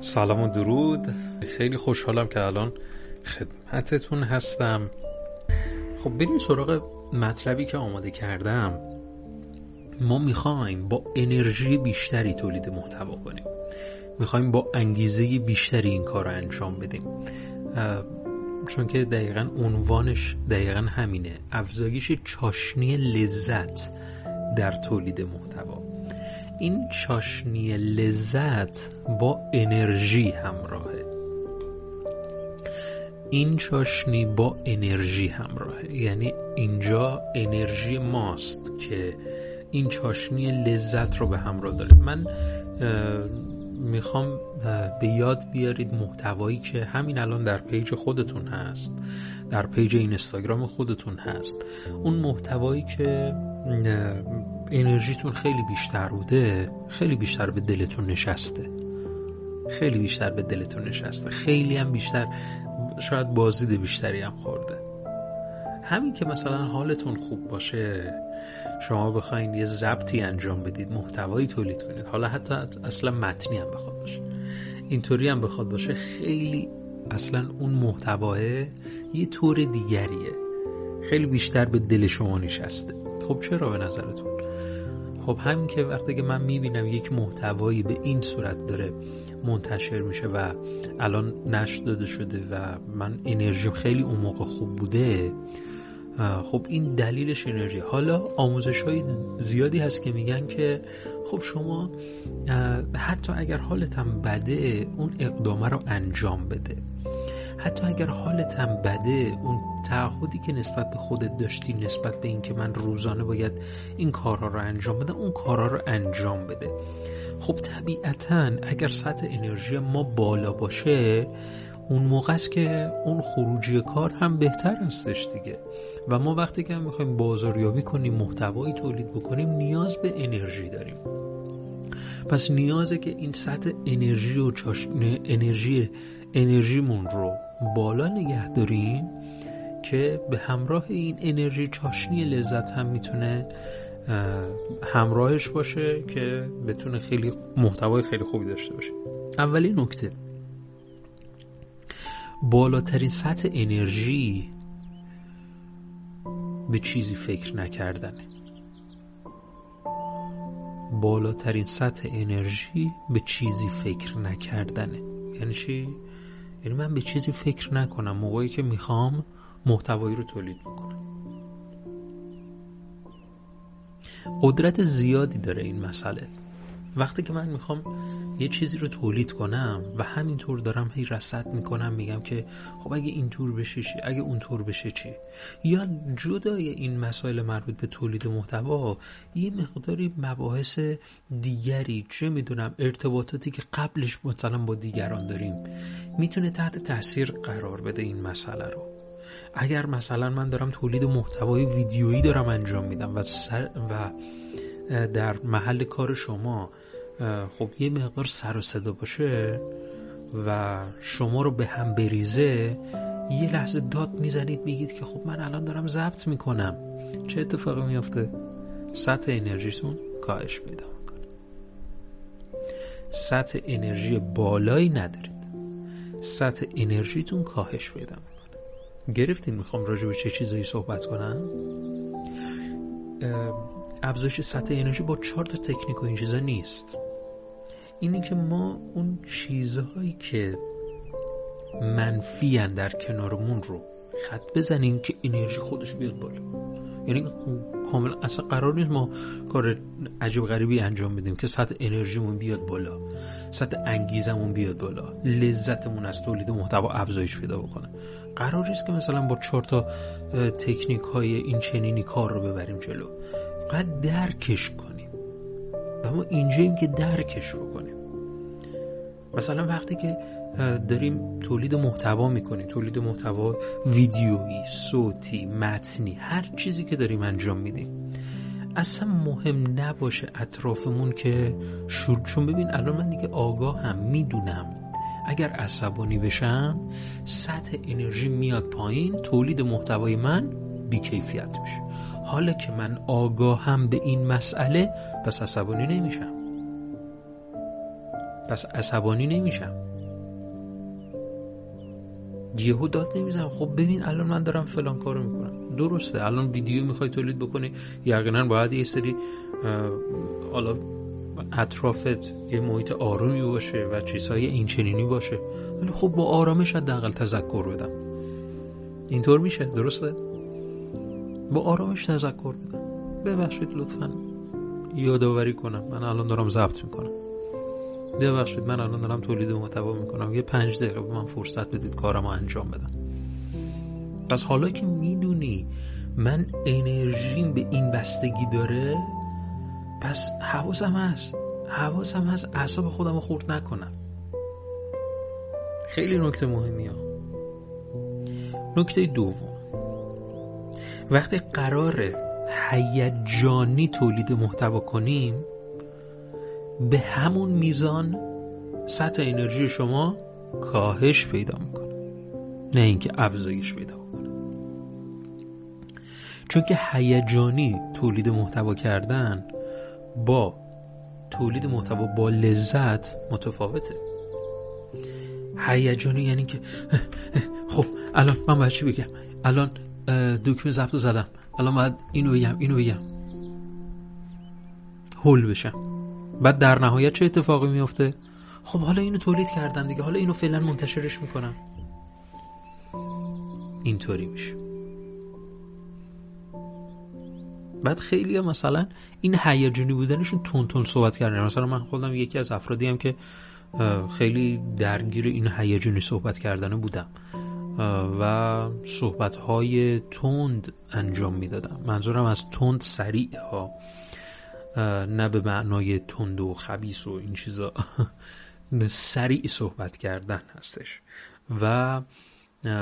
سلام و درود. خیلی خوشحالم که الان خدمتتون هستم. خب بریم سراغ مطلبی که آماده کردم. ما می‌خوایم با انرژی بیشتری تولید محتوا کنیم. می‌خوایم با انگیزه بیشتری این کار رو انجام بدیم. چون که دقیقا عنوانش دقیقا همینه. افزایش چاشنی لذت در تولید محتوا. این چاشنی لذت با انرژی همراهه. این چاشنی با انرژی همراهه. یعنی اینجا انرژی ماست که این چاشنی لذت رو به همراه داره. من می‌خوام به یاد بیارید محتوایی که همین الان در page خودتون هست در page اینستاگرام خودتون هست. اون محتوایی که انرژیتون خیلی بیشتر بوده خیلی بیشتر به دلتون نشسته. خیلی بیشتر به دلتون نشسته. خیلی هم بیشتر شاید بازدید بیشتری هم خورده. همین که مثلا حالتون خوب باشه شما بخواین یه ضبطی انجام بدید محتوایی تولید کنید حالا حتی اصلا متنی هم بخواد باشه. اینطوری هم بخواد باشه خیلی اصلا اون محتواه یه طور دیگریه. خیلی بیشتر به دل شما نشسته. خب چرا به نظرتون؟ خب همین که وقتی که من می‌بینم یک محتوایی به این صورت داره منتشر میشه و الان نشر داده شده و من انرژیم خیلی اون موقع خوب بوده خب این دلیلش انرژی. حالا آموزش های زیادی هست که میگن که خب شما حتی اگر حالتم بده اون اقدامه رو انجام بده. حتی اگر حالتم بده اون تعهدی که نسبت به خودت داشتی نسبت به اینکه من روزانه باید این کارها رو انجام بدم اون کارها رو انجام بده. خب طبیعتا اگر سطح انرژی ما بالا باشه اون موقع است که اون خروجی کار هم بهتر هستش دیگه. و ما وقتی که می‌خوایم بازاریابی کنیم محتوایی تولید بکنیم نیاز به انرژی داریم. پس نیازه که این سطح انرژی و چاش... انرژی انرژیمون رو بالا نگه داریم که به همراه این انرژی چاشنی لذت هم می‌تونه همراهش باشه که بتونه خیلی محتوای خیلی خوبی داشته باشه. اولی نکته. بالاترین سطح انرژی به چیزی فکر نکردنه. بالاترین سطح انرژی به چیزی فکر نکردنه. یعنی چی؟ یعنی من به چیزی فکر نکنم. موقعی که می‌خوام محتوایی رو تولید بکنم. قدرت زیادی داره این مسئله. وقتی که من می‌خوام یه چیزی رو تولید کنم و همینطور دارم هی رصد می‌کنم میگم که خب اگه اینطور بشه چی؟ اگه اونطور بشه چی؟ یا جدای این مسائل مربوط به تولید محتوا یه مقداری مباحث دیگری چه می‌دونم ارتباطاتی که قبلش مثلا با دیگران داریم می‌تونه تحت تاثیر قرار بده این مسئله رو. اگر مثلا من دارم تولید محتوای ویدیویی دارم انجام میدم و, سر و در محل کار شما خب یه مقدار سر و صدا باشه و شما رو به هم بریزه یه لحظه داد می‌زنید میگید که خب من الان دارم ضبط می‌کنم. چه اتفاقی میافته؟ سطح انرژیتون کاهش پیدا می‌کنه. سطح انرژی بالایی ندارید. سطح انرژیتون کاهش پیدا می‌کنه. گرفتین می‌خوام راجع به چه چیزایی صحبت کنم؟ افزایش سطح انرژی با چهار تا تکنیک و این چیزا نیست. اینه که ما اون چیزهایی که منفی در کنارمون رو خط بزنیم که انرژی خودش بیاد بالا. یعنی کامل اصلا قرار نیست ما کار عجیب غریبی انجام بدیم که سطح انرژیمون بیاد بالا سطح انگیزمون بیاد بالا لذتمون از تولید محتوا افزایش پیدا بکنه. قرار نیست که مثلا با چهار تا تکنیک های این چنینی کار رو ببریم جلو. قد درکش کنیم و ما اینجاییم که درکش بکنیم. مثلا وقتی که داریم تولید محتوا می‌کنیم تولید محتوا ویدیویی صوتی متنی هر چیزی که داریم انجام میدیم. اصلا مهم نباشه اطرافمون که شور چون ببین الان من دیگه آگاه هم می‌دونم. اگر عصبانی بشم سطح انرژی میاد پایین تولید محتوای من بیکیفیت میشه. حالا که من آگاهم به این مسئله پس عصبانی نمیشم. پس عصبانی نمیشم. یهو داد نمی‌زنم. خب ببین الان من دارم فلان کارو می‌کنم. درسته الان ویدیو می‌خوای تولید بکنی. یقینا باید یه سری حالا اطرافت یه محیط آرومی باشه و چیزهای این چنینی باشه. ولی خب با آرامش حداقل تذکر بدم. اینطور میشه درسته؟ با آرامش تذکر بدم ببخشید لطفا. یادآوری کنم. من الان دارم ضبط می‌کنم. ببخشید من الان دارم تولید محتوا می‌کنم. یه پنج دقیقه به من فرصت بدید کارمو انجام بدم. پس حالا که می‌دونی من انرژیم به این بستگی داره پس حواسم هست. حواسم هست اعصاب خودم رو خورد نکنم. خیلی نکته مهمی ها نکته دوم. وقتی قرار هیجانی تولید محتوا کنیم به همون میزان سطح انرژی شما کاهش پیدا می‌کنه. نه اینکه افزایش پیدا کنه چون که هیجانی تولید محتوا کردن با تولید محتوا با لذت متفاوته. هیجانی یعنی که خب الان من باید چی بگم؟ الان دکمه ضبط رو زدم. الان باید اینو بگم اینو بگم. هول بشم بعد در نهایت چه اتفاقی میفته خب حالا اینو تولید کردم دیگه. حالا اینو فعلا منتشرش می‌کنم اینطوری میشه. بعد خیلی مثلا این هیجانی بودنشون تون تون صحبت کردن. مثلا من خودم یکی از افرادی هم که خیلی درگیر این هیجانی صحبت کردن بودم. و صحبت های تند انجام می‌دادم. منظورم از تند سریع ها نه به معنای تند و خبیس و این چیزا. سریع صحبت کردن هستش. و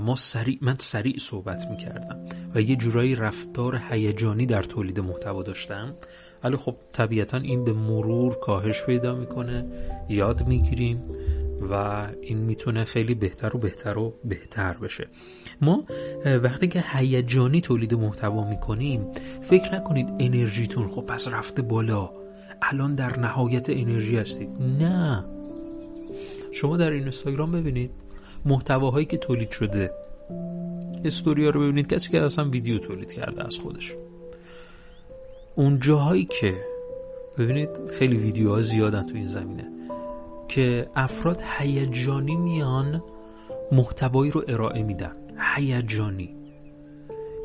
ما سریع من سریع صحبت می‌کردم. و یه جورایی رفتار هیجانی در تولید محتوا داشتم. ولی خب طبیعتا این به مرور کاهش پیدا می‌کنه. یاد می‌گیریم. و این می‌تونه خیلی بهتر و بهتر و بهتر بشه. ما وقتی که هیجانی تولید محتوا می‌کنیم فکر نکنید انرژیتون خب پس رفته بالا. الان در نهایت انرژی هستید. نه. شما در این اینستاگرام ببینید محتواهایی که تولید شده. استوریا رو ببینید. کسی که اصلا ویدیو تولید کرده از خودش. اون جاهایی که ببینید خیلی ویدیوها زیادن تو این زمینه. که افراد هیجانی میان محتوایی رو ارائه میدن. هیجانی.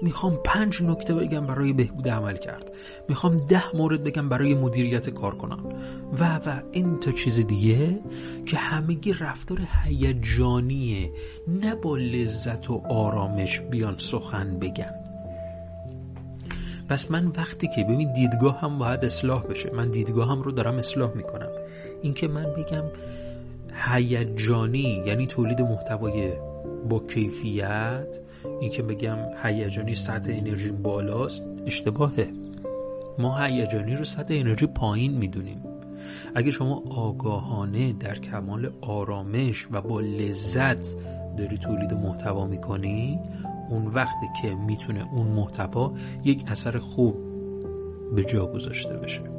می‌خوام پنج نکته بگم برای بهبود عمل کرد. می‌خوام ده مورد بگم برای مدیریت کارکنان و و این تا چیز دیگه که همگی رفتار هیجانیه. نه با لذت و آرامش بیان سخن بگن. پس من وقتی که ببین دیدگاه هم باید اصلاح بشه. من دیدگاه هم رو دارم اصلاح می‌کنم. اینکه من بگم هیجانی یعنی تولید محتوای با کیفیت اینکه بگم هیجانی سطح انرژی بالاست اشتباهه. ما هیجانی رو سطح انرژی پایین می‌دونیم. اگه شما آگاهانه در کمال آرامش و با لذت داری تولید محتوا می‌کنی اون وقتی که می‌تونه اون محتوا یک اثر خوب به جا گذاشته بشه.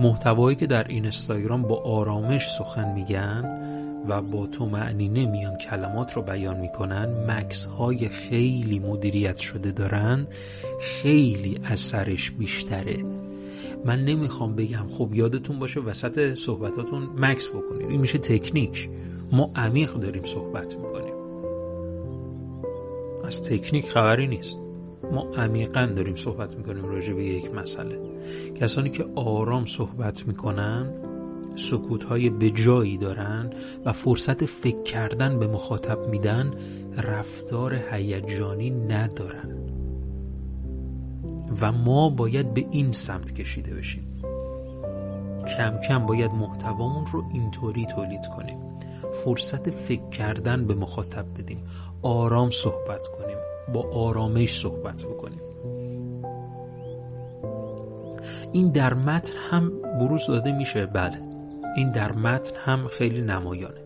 محتوایی که در این اینستاگرام با آرامش سخن میگن و با تو معنی نمیان کلمات رو بیان می‌کنن مکس های خیلی مدیریت شده دارن خیلی اثرش بیشتره. من نمی‌خوام بگم خب یادتون باشه وسط صحبتاتون مکس بکنید این میشه تکنیک. ما عمیق داریم صحبت می‌کنیم. از تکنیک خبری نیست. ما عمیقا داریم صحبت می‌کنیم راجع به یک مسئله. کسانی که آرام صحبت می‌کنن سکوت های به جایی دارن و فرصت فکر کردن به مخاطب میدن رفتار هیجانی ندارن. و ما باید به این سمت کشیده بشیم. کم کم باید محتوامون رو اینطوری تولید کنیم. فرصت فکر کردن به مخاطب بدیم. آرام صحبت کنیم. با آرامش صحبت بکنیم. این در متن هم بروز داده میشه. بله این در متن هم خیلی نمایانه.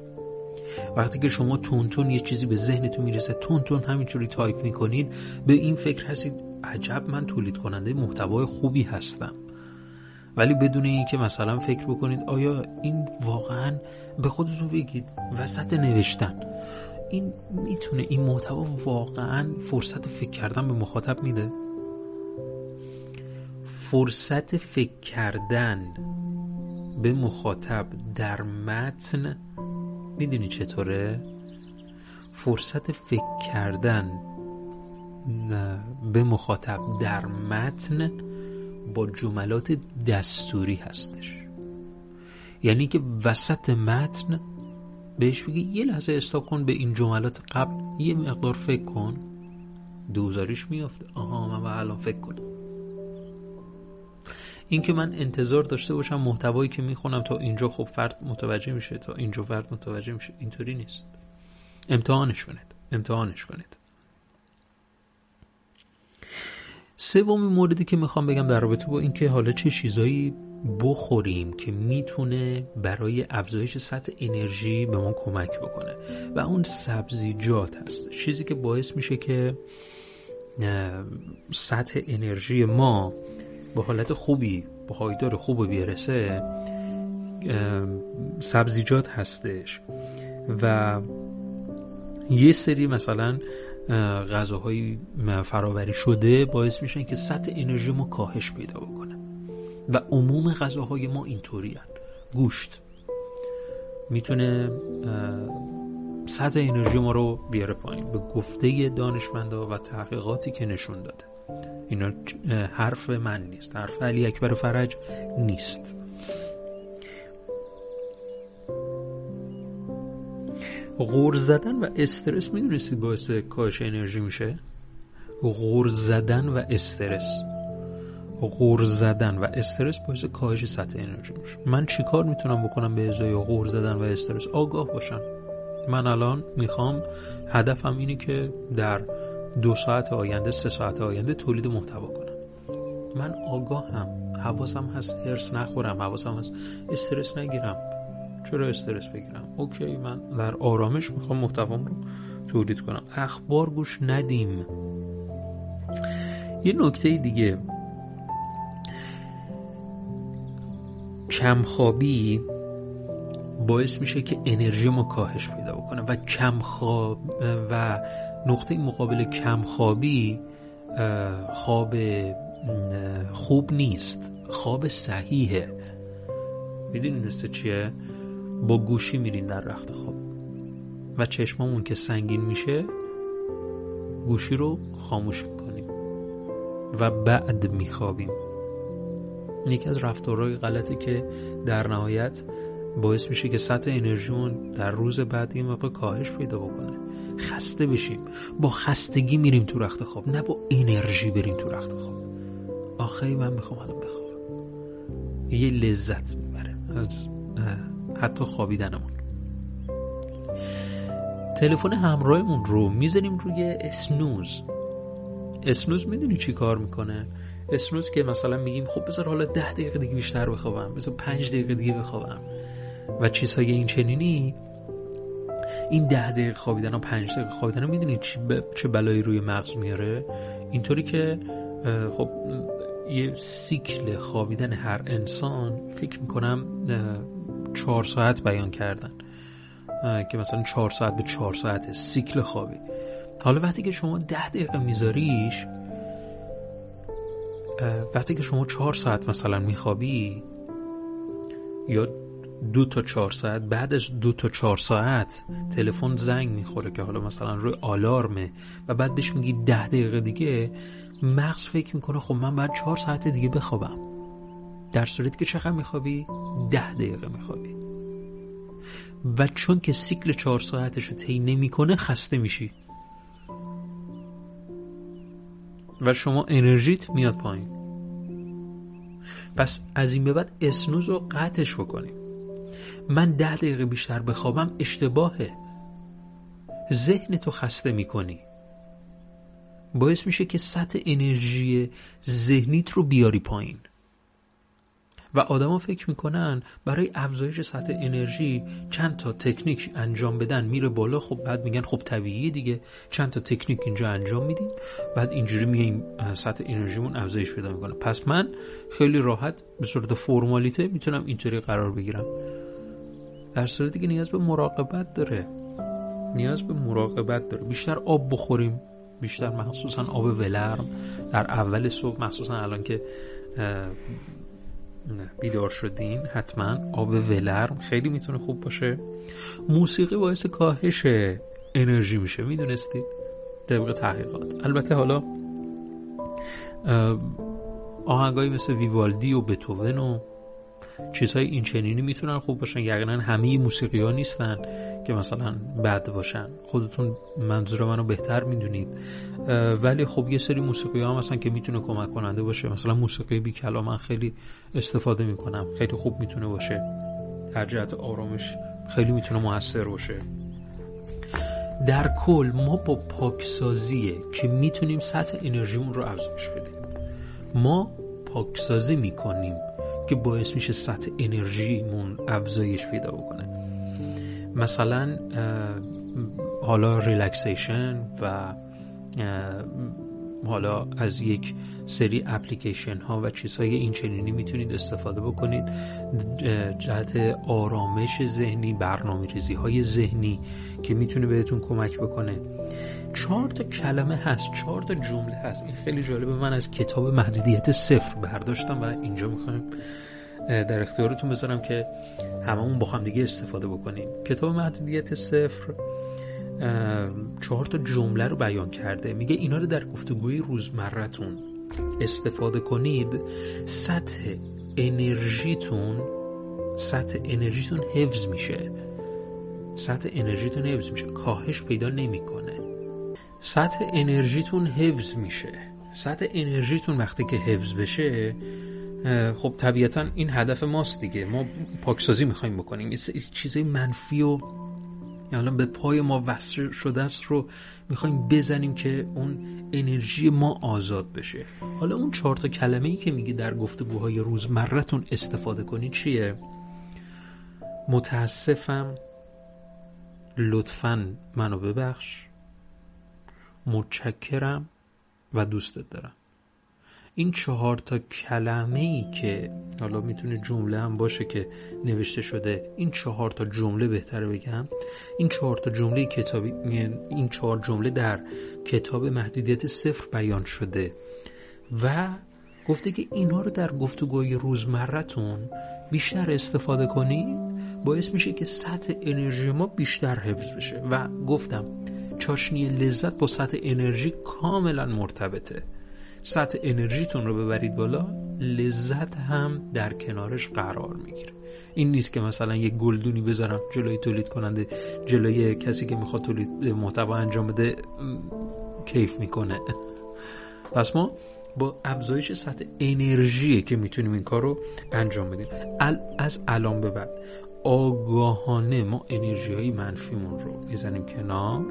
وقتی که شما تون تون یه چیزی به ذهنتون می‌رسه تون تون همینجوری تایپ می‌کنید به این فکر هستید عجب من تولید کننده محتوای خوبی هستم. ولی بدون اینکه مثلا فکر بکنید آیا این واقعا به خودتون بگید وسط نوشتن؟ این می‌تونه این محتوا واقعا فرصت فکر کردن به مخاطب میده؟ فرصت فکر کردن به مخاطب در متن می‌دونی چطوره؟ فرصت فکر کردن به مخاطب در متن با جملات دستوری هستش. یعنی که وسط متن بهش بگی یه لحظه استاپ کن به این جملات قبل. یه مقدار فکر کن. دوزاریش میافته. آها من با الان فکر کنم. این که من انتظار داشته باشم محتوایی که می‌خونم تا اینجا خب فرد متوجه میشه تا اینجا فرد متوجه میشه. اینطوری نیست. امتحانش کنید. امتحانش کنید. سومین موردی که می‌خوام بگم در رابطه با اینکه حالا چه چیزایی بخوریم که می‌تونه برای افزایش سطح انرژی به ما کمک بکنه. و اون سبزیجات هست. چیزی که باعث میشه که سطح انرژی ما به حالت خوبی به پایدار خوب بیرسه سبزیجات هستش. و یه سری مثلا غذاهای فراوری شده باعث میشن که سطح انرژی ما کاهش پیدا بکنه. و عموم غذاهای ما اینطوری گوشت. می‌تونه سطح انرژی ما رو بیاره پایین. به گفته دانشمندا و تحقیقاتی که نشون داده. اینا حرف من نیست. حرف علی اکبر فرج نیست. غور زدن و استرس می‌دونستید باعث کاهش انرژی میشه؟ غور زدن و استرس. غور زدن و استرس باعث کاهش سطح انرژی میشه. من چیکار می‌تونم بکنم به ازای غور زدن و استرس؟ آگاه باشم من الان می‌خوام هدفم اینه که در دو ساعت آینده سه ساعت آینده تولید محتوا کنم. من آگاه هم حواسم هست هرس نخورم حواسم هست استرس نگیرم. چرا استرس بگیرم؟ اوکی من در آرامش می‌خوام محتوام رو تولید کنم. اخبار گوش ندیم. یه نکته دیگه. کمخوابی باعث میشه که انرژی ما کاهش پیدا بکنه و کمخواب و نقطه مقابل کمخوابی خواب خوب نیست خواب صحیحه. می‌دونی نسته چیه؟ با گوشی میرین در رخت خواب. و چشمامون که سنگین میشه گوشی رو خاموش می‌کنیم. و بعد میخوابیم. یکی از رفتارهای غلطی که در نهایت باعث میشه که سطح انرژیمون در روز بعد این موقع کاهش پیدا بکنه. خسته بشیم. با خستگی میریم تو رخت خواب. نه با انرژی بریم تو رخت خواب. آخه من می‌خوام الان بخوابم. یه لذت می‌بره از حتی خوابیدنمون. تلفن همراهمون رو می‌ذاریم روی اسنوز. اسنوز می‌دونی چی کار می‌کنه؟ اسنوز که مثلا میگیم خب بذار حالا ده دقیقه دیگه بیشتر بخوابم بذار پنج دقیقه دیگه بخوابم. و چیزهای این چنینی این ده دقیقه خوابیدن و پنج دقیقه خوابیدن می‌دونی چه بلایی روی مغز میاره؟ اینطوری که خب یه سیکل خوابیدن هر انسان فکر می‌کنم چهار ساعت بیان کردن. که مثلا چهار ساعت به چهار ساعت سیکل خوابی. حالا وقتی که شما ده دقیقه میذاریش وقتی که شما چهار ساعت مثلا میخوابی یا دو تا چهار ساعت بعد از دو تا چهار ساعت تلفن زنگ می‌خوره که حالا مثلا روی آلارمه و بعد بهش میگی ده دقیقه دیگه مغز فکر می‌کنه خب من باید چهار ساعت دیگه بخوابم. در صورتی که چقدر میخوابی؟ ده دقیقه میخوابی. و چون که سیکل چهار ساعتش رو طی نمی‌کنه خسته میشی. و شما انرژیت میاد پایین. پس از این به بعد اسنوز رو قطعش بکنیم. من ده دقیقه بیشتر بخوابم اشتباهه. ذهن تو خسته می‌کنی. باعث میشه که سطح انرژی ذهنیت رو بیاری پایین. و آدما فکر می‌کنن برای افزایش سطح انرژی چند تا تکنیک انجام بدن میره بالا خب بعد میگن خب طبیعیه دیگه. چند تا تکنیک اینجا انجام میدیم بعد اینجوری میایم سطح انرژیمون افزایش پیدا می‌کنه. پس من خیلی راحت به صورت فرمالیته می‌تونم اینطوری قرار بگیرم. در صورتی که نیاز به مراقبت داره. نیاز به مراقبت داره. بیشتر آب بخوریم. بیشتر مخصوصا آب ولرم. در اول صبح مخصوصا الان که بیدار شدین حتما آب ولرم خیلی می‌تونه خوب باشه. موسیقی باعث کاهش انرژی میشه می‌دونستید؟ طبق تحقیقات. البته حالا آهنگایی مثل ویوالدی و بتوون و چیزهای این چنینی می‌تونن خوب باشن یقینا همه موسیقی ها نیستن. که مثلا بد باشن. خودتون منظور منو بهتر می‌دونید. ولی خب یه سری موسیقی ها مثلا که می‌تونه کمک کننده باشه مثلا موسیقی بی کلام من خیلی استفاده می‌کنم. خیلی خوب می‌تونه باشه. در جهت آرامش خیلی می‌تونه موثر باشه. در کل ما با پاکسازیه که می‌تونیم سطح انرژیمون رو افزایش بدیم. ما پاکسازی می‌کنیم که باعث میشه سطح انرژیمون افزایش پیدا بکنه. مثلا حالا relaxation و حالا از یک سری اپلیکیشن ها و چیزهای این چنینی می‌تونید استفاده بکنید. جهت آرامش ذهنی برنامه ریزی های ذهنی که می‌تونه بهتون کمک بکنه. چهار تا کلمه هست چهار تا جمله هست. این خیلی جالبه. من از کتاب محدودیت صفر برداشتم و اینجا می‌خوایم در اختیارتون بذارم که هممون با هم دیگه استفاده بکنیم. کتاب محدودیت صفر. چهار تا جمله رو بیان کرده. میگه اینا رو در گفتگوی روزمرتون استفاده کنید. سطح انرژیتون سطح انرژیتون حفظ میشه. سطح انرژیتون حفظ میشه. کاهش پیدا نمی‌کنه. سطح انرژیتون حفظ میشه. سطح انرژیتون وقتی که حفظ بشه خب طبیعتا این هدف ماست دیگه. ما پاکسازی می‌خوایم بکنیم. یه چیزای منفی و حالا به پای ما وصل شده است رو می‌خوایم بزنیم که اون انرژی ما آزاد بشه. حالا اون چهار تا کلمه ای که میگه در گفتگوهای روزمرتون استفاده کنید چیه؟ متاسفم. لطفا منو ببخش. متشکرم و دوستت دارم. این چهار تا کلمه ای که حالا می‌تونه جمله هم باشه که نوشته شده این چهار تا جمله بهتره بگم. این چهار تا جمله کتابی این چهار جمله در کتاب محدودیت صفر بیان شده و گفته که اینا رو در گفتگوهای روزمرتون بیشتر استفاده کنید. باعث میشه که سطح انرژی ما بیشتر حفظ بشه. و گفتم چاشنی لذت با سطح انرژی کاملا مرتبطه. سطح انرژیتون رو ببرید بالا لذت هم در کنارش قرار می‌گیره. این نیست که مثلا یه گلدونی بذارم جلوی تولید کننده جلوی کسی که می‌خواد تولید محتوا انجام بده کیف می‌کنه. پس ما با افزایش سطح انرژی که می‌تونیم این کار رو انجام بدیم. از الان به بعد آگاهانه ما انرژی های منفیمون رو می‌زنیم کنار.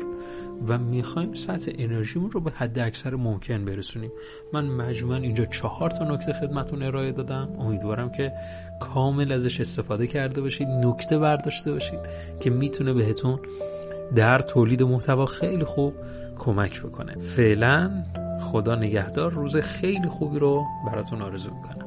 و می‌خوایم سطح انرژیمون رو به حد اکثر ممکن برسونیم. من مجموعا اینجا چهار تا نکته خدمتون ارائه دادم. امیدوارم که کامل ازش استفاده کرده باشید نکته برداشته باشید که می‌تونه بهتون در تولید محتوا خیلی خوب کمک بکنه. فعلا خدا نگهدار روز خیلی خوبی رو براتون آرزو می‌کنم.